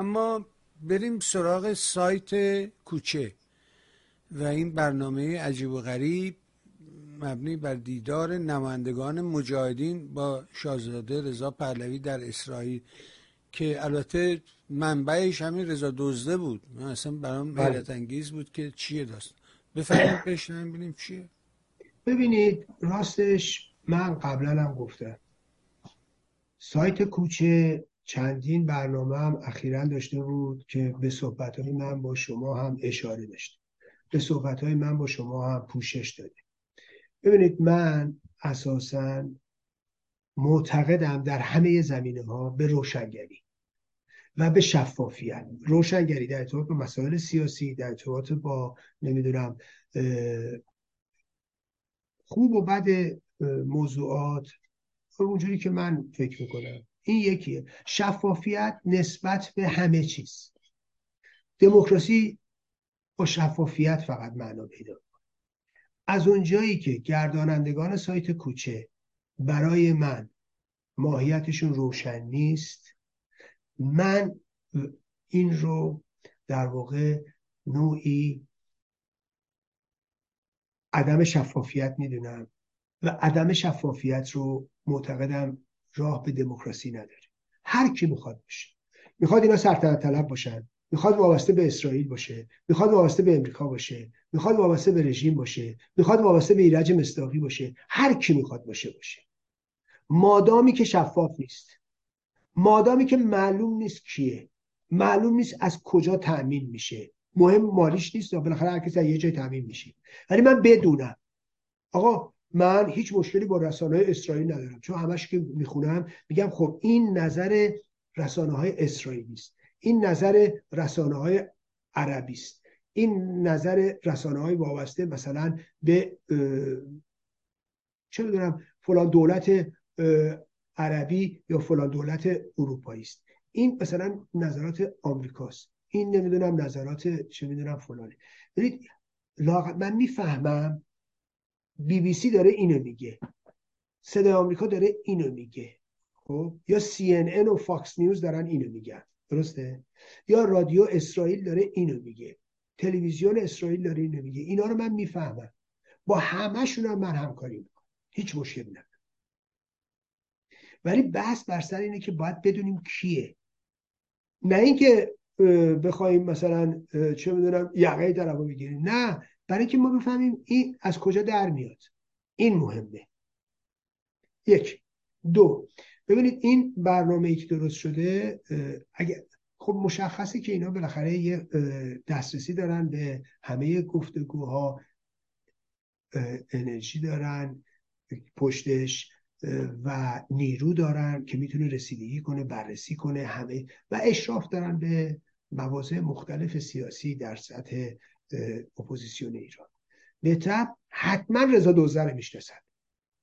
اما بریم سراغ سایت کوچه و این برنامه عجیب و غریب مبنی بر دیدار نمایندگان مجاهدین با شاهزاده رضا پهلوی در اسرائیل که البته منبعش همین رضا دزده بود. من اصلا برام بله. حیرت انگیز بود که چیه داست بفرمایید بشنویم ببینیم چیه. ببینید راستش من قبلا هم گفتم. سایت کوچه چندین برنامه هم اخیرا داشته بود که به صحبت من با شما هم اشاره داشته. به صحبت من با شما هم پوشش داده. ببینید من اساسا معتقدم در همه زمینه ها به روشنگری و به شفافیت. روشنگری در ارتباط با مسائل سیاسی در ارتباط با نمی‌دونم خوب و بد موضوعات اونجوری که من فکر می‌کنم. این یکیه شفافیت نسبت به همه چیز دموکراسی با شفافیت فقط معنا پیدا. از اونجایی که گردانندگان سایت کوچه برای من ماهیتشون روشن نیست من این رو در واقع نوعی عدم شفافیت می‌دونم و عدم شفافیت رو معتقدم راه به دموکراسی نداره هر کی می‌خواد باشه. می‌خواد اینا سلطنت طلب باشن. می‌خواد وابسته به اسرائیل باشه. می‌خواد وابسته به امریکا باشه. می‌خواد وابسته به رژیم باشه. می‌خواد وابسته به ایرج مصداقی باشه. هر کی می‌خواد باشه باشه. مادامی که شفاف نیست. مادامی که معلوم نیست کیه. معلوم نیست از کجا تأمین میشه. مهم مالیش نیست. بالاخره هر کسی از یه جای تأمین میشه. ولی من بدونم. آقا من هیچ مشکلی با رسانه اسرائیل ندارم. چون همش که می‌خونم میگم خب این نظر رسانه های اسرائیلی است این نظر رسانه های عربی است. این نظر رسانه های وابسته مثلا به چه می‌دونم فلان دولت عربی یا فلان دولت اروپایی است. این مثلا نظرات آمریکاست این نمی‌دونم نظرات چه می‌دونم فلانه ببینید من می‌فهمم بی بی سی داره اینو میگه. صدای آمریکا داره اینو میگه. خب؟ یا سی ان ان و فاکس نیوز دارن اینو میگن. درسته؟ یا رادیو اسرائیل داره اینو میگه. تلویزیون اسرائیل داره اینو میگه. اینا رو من می‌فهمم. با همشون هم من همکاری می‌کنم. هیچ مشکلی ندارم ولی بحث بر سر اینه که باید بدونیم کیه. نه اینکه بخوایم مثلا چه می‌دونم یقه طرفو بگیریم. نه. برای اینکه ما بفهمیم این از کجا در میاد. این مهمه. یک. دو. ببینید این برنامه ای که درست شده اگه خب مشخصه که اینا بالاخره یه دسترسی دارن به همه گفتگوها انرژی دارن پشتش و نیرو دارن که می‌تونه رسیدگی کنه بررسی کنه همه و اشراف دارن به مواضع مختلف سیاسی در سطح اپوزیسیون ایران. به حتما رضا دوزه رو می‌شناسن.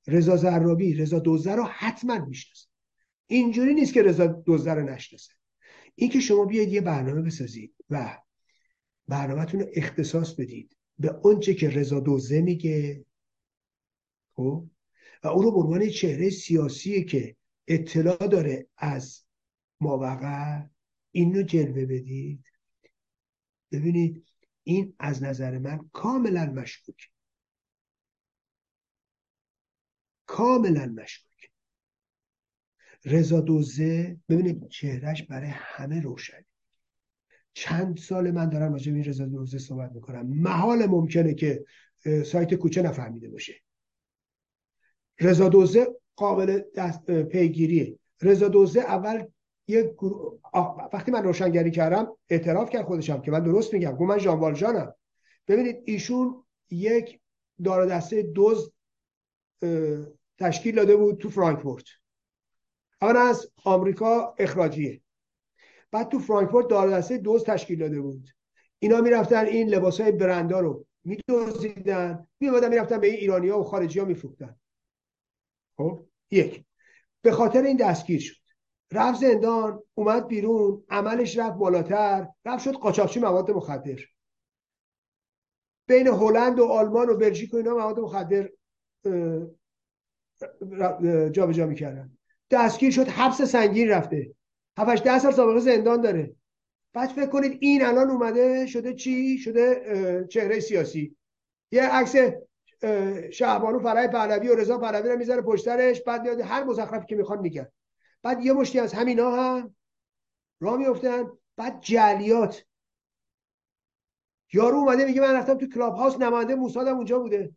رضا زرابی رضا دوزه رو حتما می‌شناسن. اینجوری نیست که رضا دوزه رو نشناسن این که شما بیاید یه برنامه بسازید و برنامهتون رو اختصاص بدید به اونچه که رضا دوزه میگه خب؟ و اون رو به عنوان چهره سیاسی که اطلاع داره از ماوقع این رو جلوه بدید. ببینید این از نظر من کاملا مشکوک. کاملا مشکوک. رضا دوزه ببینید چهرهش برای همه روشن چند سال من دارم راجع به این رضا دوزه صحبت می‌کنم. محال ممکنه که سایت کوچه نفهمیده باشه. رضا دوزه قابل پیگیریه. رضا دوزه اول آه، وقتی من روشنگری کردم اعتراف کرد خودشم که من درست میگم. گفت من ژان والژانم. ببینید ایشون یک دار دسته اه، تشکیل داده بود تو فرانکفورت. اول از آمریکا اخراجیه. بعد تو فرانکفورت دار دسته دوز تشکیل داده بود. اینا می‌رفتن این لباس های برندا رو میدوزیدن میومدن می‌رفتن به این ایرانی ها و خارجی ها میفروختن. خب؟ یک. به خاطر این دستگیر شد. رفت زندان اومد بیرون عملش رفت بالاتر رفت شد قاچاقچی مواد مخدر. بین هلند و آلمان و بلژیک و اینا مواد مخدر جابجا می‌کردن. دستگیر شد حبس سنگین رفته. 7 ده سال سابقه زندان داره. بعد فکر کنید این الان اومده شده چی؟ شده چهره سیاسی. یه عکس شهبانو فرای پهلوی و رضا پهلوی رو می‌ذاره پشترش بعد میاد هر مزخرفی که می‌خوان میگن بعد یه مشتی از همینا هم راه میفتن بعد جعلیات. یارو اومده میگه من رفتم تو Clubhouse نماینده موساد اونجا بوده.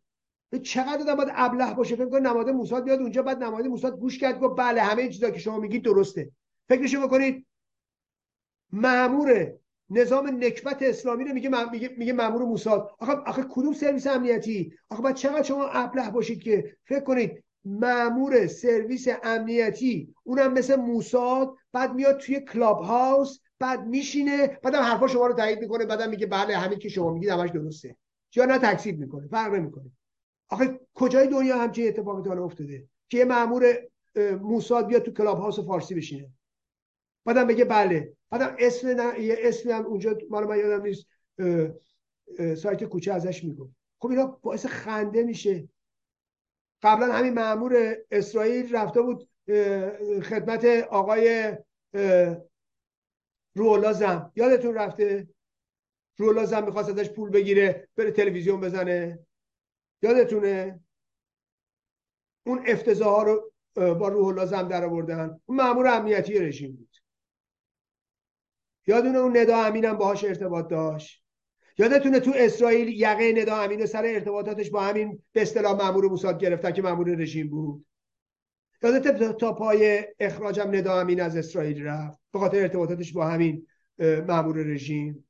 چقدر آدم باید ابله باشه؟ فکر کن نماینده موساد بیاد اونجا بعد نماینده موساد گوش کرد گفت بله همه چیزا که شما میگید درسته. فکرشو بکنید. مامور نظام نکبت اسلامی رو میگه میگه میگه مامور موساد. آخه آخه کدوم سرویس امنیتی؟ آخه بعد چقدر شما ابله باشید که فکر کنید مامور سرویس امنیتی. اونم مثل موساد بعد میاد توی Clubhouse بعد میشینه بعدم حرفا شما رو تایید می‌کنه بعدم میگه بله همین که شما میگید همش درسته. یا نه تکذیب می‌کنه فرق نمی‌کنه. آخه کجای دنیا همچین اتفاقی تا افتاده که یه مامور موساد بیاد تو کلاب هاوس فارسی بشینه؟ بعدم بگه بله. بعدم اسم نه... یه اسمی هم اونجا مال من یادم نیست سایت کوچه ازش میگم خب اینا باعث خنده میشه. قبلا همین مامور اسرائیل رفته بود خدمت آقای رولا زم. یادتون رفته؟ رولا زم می‌خواست ازش پول بگیره بره تلویزیون بزنه. یادتونه؟ اون افتضاح رو با روح الله زم در آوردن. اون مامور امنیتی رژیم بود. یادونه اون ندا امین هم باهاش ارتباط داشت؟ یادتونه تو اسرائیل یقه ندا امین سر ارتباطاتش با همین به اصطلاح مامور موساد گرفتن که مامور رژیم بود؟ یادت تا پای اخراجم ندا امین از اسرائیل رفت به خاطر ارتباطاتش با همین مامور رژیم.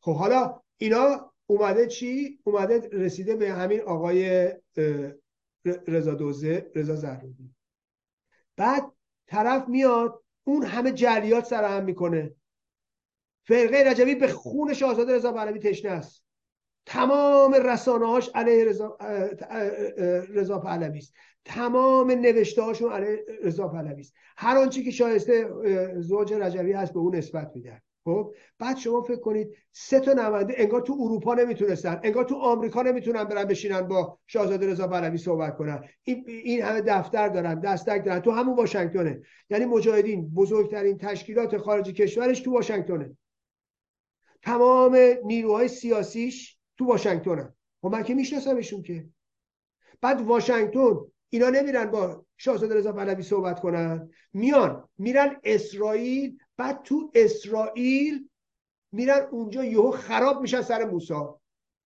خب حالا اینا اومده چی؟ اومده رسیده به همین آقای رضا دوزه رضا زهرودی. بعد طرف میاد اون همه جریات سرهم می‌کنه. فرقه رجبی به خون شاهزاده رضا پهلوی تشنه است. تمام رسانه هاش علیه رضا رضا پهلوی است. تمام نوشته هاشون علیه رضا پهلوی است. هر آنچه که شایسته زوج رجبی هست به اون نسبت میدن. خب؟ بعد شما فکر کنید سه تا نماینده انگار تو اروپا نمی‌تونستن انگار تو آمریکا نمی‌تونن برن بشینن با شاهزاده رضا پهلوی صحبت کنن. این این همه دفتر دارن دستک دارن. تو همون واشنگتنه یعنی مجاهدین بزرگترین تشکیلات خارجی کشورش تو واشنگتنه تمام نیروهای سیاسیش تو واشنگتنن. خب من که میشناسمشون که. بعد واشنگتن اینا نمیرن با شاهزاده رضا پهلوی صحبت کنن. میان میرن اسرائیل بعد تو اسرائیل میرن اونجا یهو خراب میشن سر موسا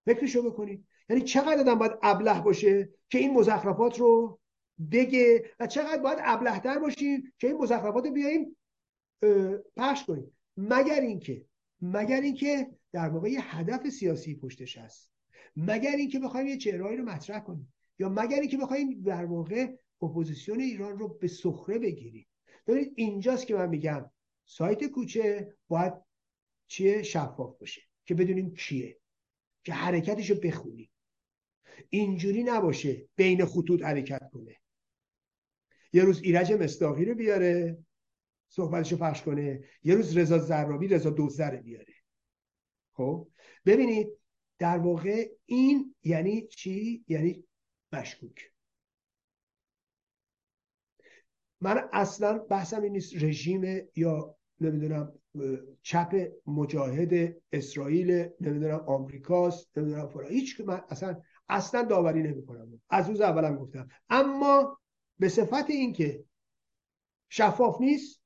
فکرشو بکنید. یعنی چقدر آدم باید ابله باشه که این مزخرفات رو بگه و چقدر باید ابلهتر باشیم که این مزخرفات رو بیاییم پخش کنیم. مگر اینکه مگر اینکه در واقع یه هدف سیاسی پشتش هست. مگر اینکه بخوایم یه چهره‌هایی رو مطرح کنیم. یا مگر اینکه بخوایم در واقع اپوزیسیون ایران رو به سخره بگیریم. ببینید اینجاست که من میگم سایت کوچه باید چیه؟ شفاف باشه که بدونیم کیه. که حرکتش رو بخونیم. اینجوری نباشه بین خطوط حرکت کنه. یه روز ایرج مصداقی رو بیاره صحبتش رو پخش کنه. یه روز رضا زرابی رضا دوزره بیاره. خب؟ ببینید در واقع این یعنی چی؟ یعنی مشکوک. من اصلا بحثم این نیست رژیم یا نمی‌دونم چپ مجاهد اسرائیل نمی‌دونم آمریکاست نمی‌دونم فرا هیچ که من اصلا اصلا داوری نمی‌کنم. از روز اولم گفتم. اما به صفت اینکه شفاف نیست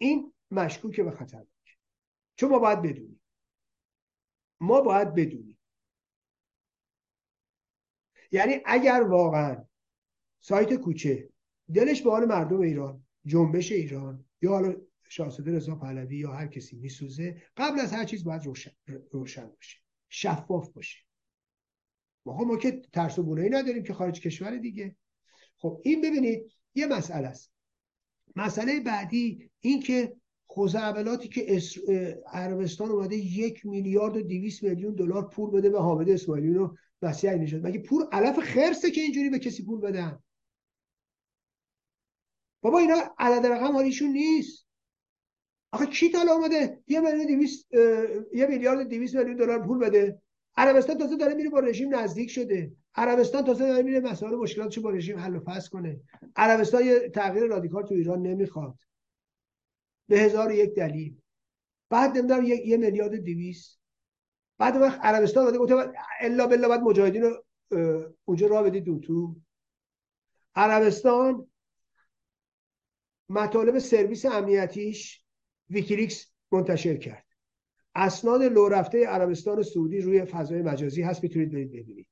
این مشکوکه به خطرناک چون ما باید بدونیم. ما باید بدونیم. یعنی اگر واقعا سایت کوچه دلش به حال مردم ایران جنبش ایران یا حالا شاهزاده رضا پهلوی یا هر کسی میسوزه قبل از هر چیز باید روشن, روشن باشه. شفاف باشه. ما ما که ترس و بونایی نداریم که خارج کشور دیگه. خب این ببینید یه مسئله است. مسئله بعدی این که خوزعبلاتی که عربستان اومده یک میلیارد و دیویس میلیون دلار پول بده به حامد اسماعیلی. رو مسیح نشد. مگه پول علف خرسه که اینجوری به کسی پول بدن؟ بابا اینا عدد رقم حالیشون نیست. آخه کی تا آمده یه میلیون دیویس یه میلیارد دیویس میلیون دلار پول بده. عربستان تازه داره میره با رژیم نزدیک شده. عربستان تازه داره میره مسائل مشکلاتش با رژیم حل و فصل کنه. عربستان یه تغییر رادیکال تو ایران نمی‌خواد. به هزار یک دلیل. بعد نمی‌دونم یه, میلیارد دیویس بعد وقت عربستان داده گفته الا بالله بعد مجاهدین رو اونجا راه بدید دو تو. عربستان مطالب سرویس امنیتیش WikiLeaks منتشر کرد. اسناد لو رفته عربستان سعودی روی فضای مجازی هست می‌تونید برید ببینید.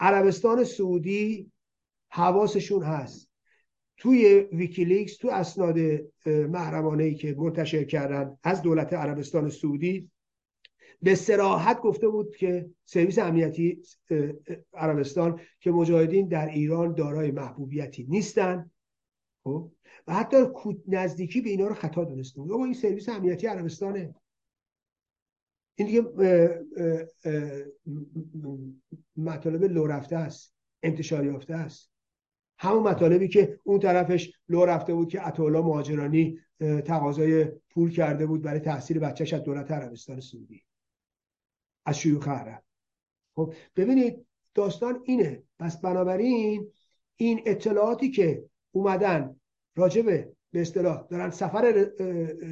عربستان سعودی حواسشون هست. توی WikiLeaks تو اسناد محرمانه ای که منتشر کردن از دولت عربستان سعودی به صراحت گفته بود که سرویس امنیتی عربستان که مجاهدین در ایران دارای محبوبیتی نیستن. خب؟ و حتی نزدیکی به اینا رو خطا دونسته بود. این سرویس امنیتی عربستانه. این دیگه مطالب لو رفته است انتشار یافته است. همون مطالبی که اون طرفش لو رفته بود که عطاالله مهاجرانی تقاضای پول کرده بود برای تحصیل بچهش از دولت عربستان سعودی از شیوخ عرب. خب ببینید داستان اینه. پس بنابراین این اطلاعاتی که اومدن راجبه به اصطلاح دارن سفر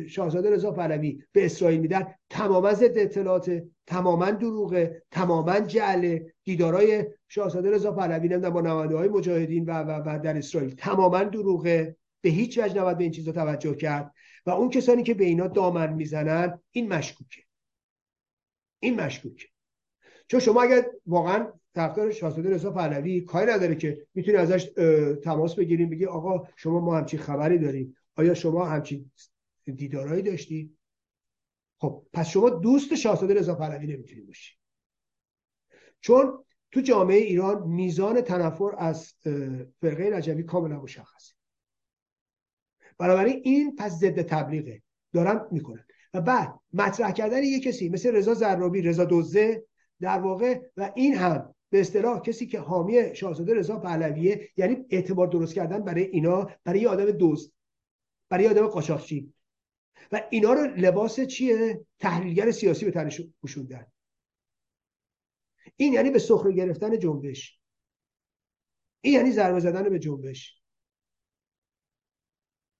شاهزاده رضا پهلوی به اسرائیل میدن تماما ضد اطلاعات تماما دروغه تماما جعله. دیدارای شاهزاده رضا پهلوی نمیدن با نماینده های مجاهدین و, و, و در اسرائیل تماما دروغه. به هیچ وجه نباید به این چیزا توجه کرد. و اون کسانی که به اینا دامن می‌زنن این مشکوکه. این مشکوکه. چون شما اگر واقعا طرفدار شاهزاده رضا پهلوی کاری نداره که می‌تونی ازش تماس بگیریم بگی آقا شما ما همچین خبری داریم. آیا شما همچین دیدارایی داشتی؟ خب پس شما دوست شاهزاده رضا پهلوی نمی‌تونی باشی. چون تو جامعه ایران میزان تنفر از فرقه رجوی کاملا مشخصه. بنابراین این پس ضد تبلیغه. دارن می‌کنن. و بعد مطرح کردن یه کسی مثل رضا زرابی رضا دوزه در واقع و این هم به اصطلاح کسی که حامی شاهزاده رضا پهلویه یعنی اعتبار درست کردن برای اینا برای یه آدم دوست برای آدم قاچاقچی. و اینا رو لباس چیه؟ تحلیلگر سیاسی به تنش پوشوندن. این یعنی به سخره گرفتن جنبش. این یعنی ضربه زدن به جنبش.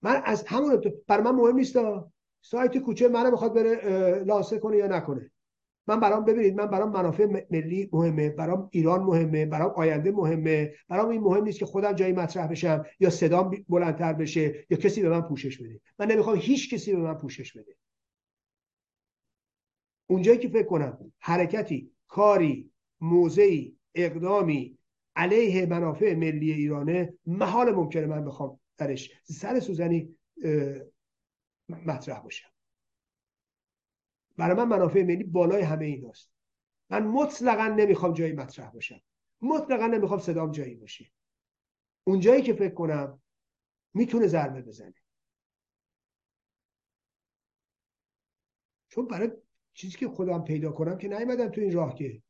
من از همون بر من مهم نیست سایت کوچه منو می‌خواد بره لاسه کنه یا نکنه. من برام ببینید من برام منافع ملی مهمه برام ایران مهمه برام آینده مهمه برام این مهم نیست که خودم جایی مطرح بشم یا صدام بلندتر بشه یا کسی به من پوشش بده. من نمی‌خوام هیچ کسی به من پوشش بده. اونجایی که فکر کنم حرکتی کاری موضعی اقدامی علیه منافع ملی ایرانه محال ممکنه من بخوام درش سر سوزنی مطرح باشم. برای من منافع ملی بالای همه ایناست. من مطلقا نمی‌خوام جایی مطرح باشم. مطلقا نمی‌خوام صدام جایی باشه. اون جایی که فکر کنم می‌تونه ضربه بزنه. چون برای چیزی که خودم پیدا کنم که نیومدم تو این راه که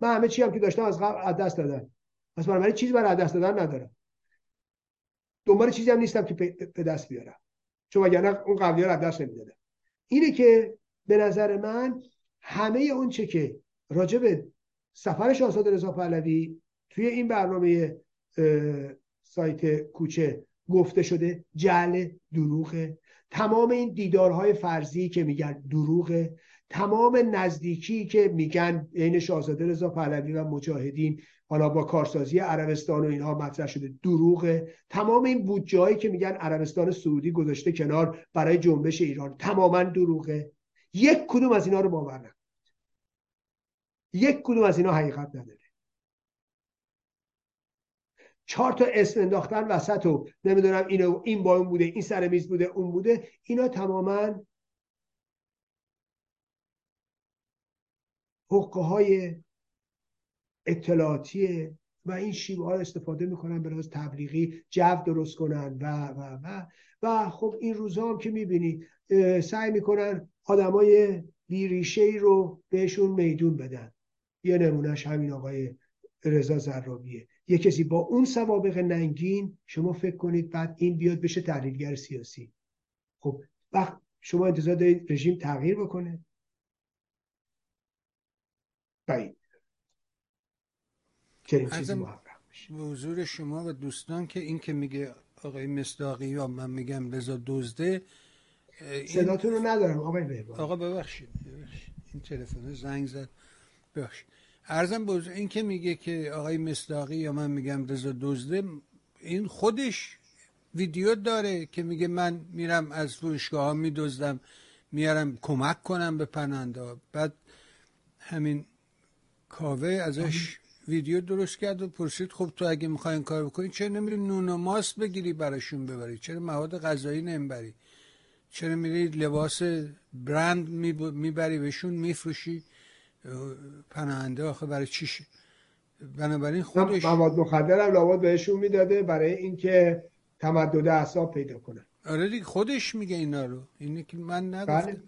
من همه چی هم که داشتم از قبل از دست دادم پس من چیزی برای دست دادن ندارم. دنبال چیزی هم نیستم که به دست بیارم. چون وگرنه اون قبلی رو از دست نمی‌دادم. اینه که به نظر من همه اون چه که راجب سفر شاهزاده رضا پهلوی توی این برنامه سایت کوچه گفته شده جعل دروغه. تمام این دیدارهای فرضی که میگن دروغه. تمام نزدیکی که میگن بین شاهزاده رضا پهلوی و مجاهدین حالا با کارسازی عربستان و اینها مطرح شده دروغه. تمام این بودجه که میگن عربستان سعودی گذاشته کنار برای جنبش ایران تماما دروغه. یک کدوم از اینا رو باور نکنید یک کدوم از اینا حقیقت نداره. چهار تا اسم انداختن وسط و نمی‌دونم اینو این با اون بوده این سر میز بوده اون بوده. اینا تماما حقه های اطلاعاتی و این شیوه ها استفاده می‌کنن به تبلیغی جو درست کنن و و و. و خب این روزها هم که می‌بینی سعی می‌کنن آدمای بیریشه ای رو بهشون میدون بدن. یه نمونهش همین آقای رضا زرابیه. یه کسی با اون سوابق ننگین شما فکر کنید بعد این بیاد بشه تحلیلگر سیاسی. خب وقت شما انتظار دارید رژیم تغییر بکنه. بعید چنین چیزی به حضور شما و دوستان که این که میگه آقای مصداقی یا من میگم رضا دزده صداتون رو ندارم آقای بهبان آقا ببخشید این تلفن زنگ زد. ببخشید. ارزم بوز این که میگه که آقای مصداقی یا من میگم رضا دزده این خودش ویدیو داره که میگه من میرم از فروشگاه ها میدزدم میارم کمک کنم به پنانده بعد همین کاوه ازش ویدیو درست کرد و پرسید خب تو اگه می‌خوای این کار بکنی چرا نمیری نون و ماست بگیری براشون ببری؟ چرا مواد غذایی نمی‌بری؟ چرا میری لباس برند می‌بری بهشون میفروشی؟ پناهنده آخه برای چیش بنابراین خودش مواد مخدر هم لابد بهشون می‌داده برای اینکه تمدد اعصاب پیدا کنه آره دیگه خودش میگه اینا رو. اینه که من نگفتم. بله.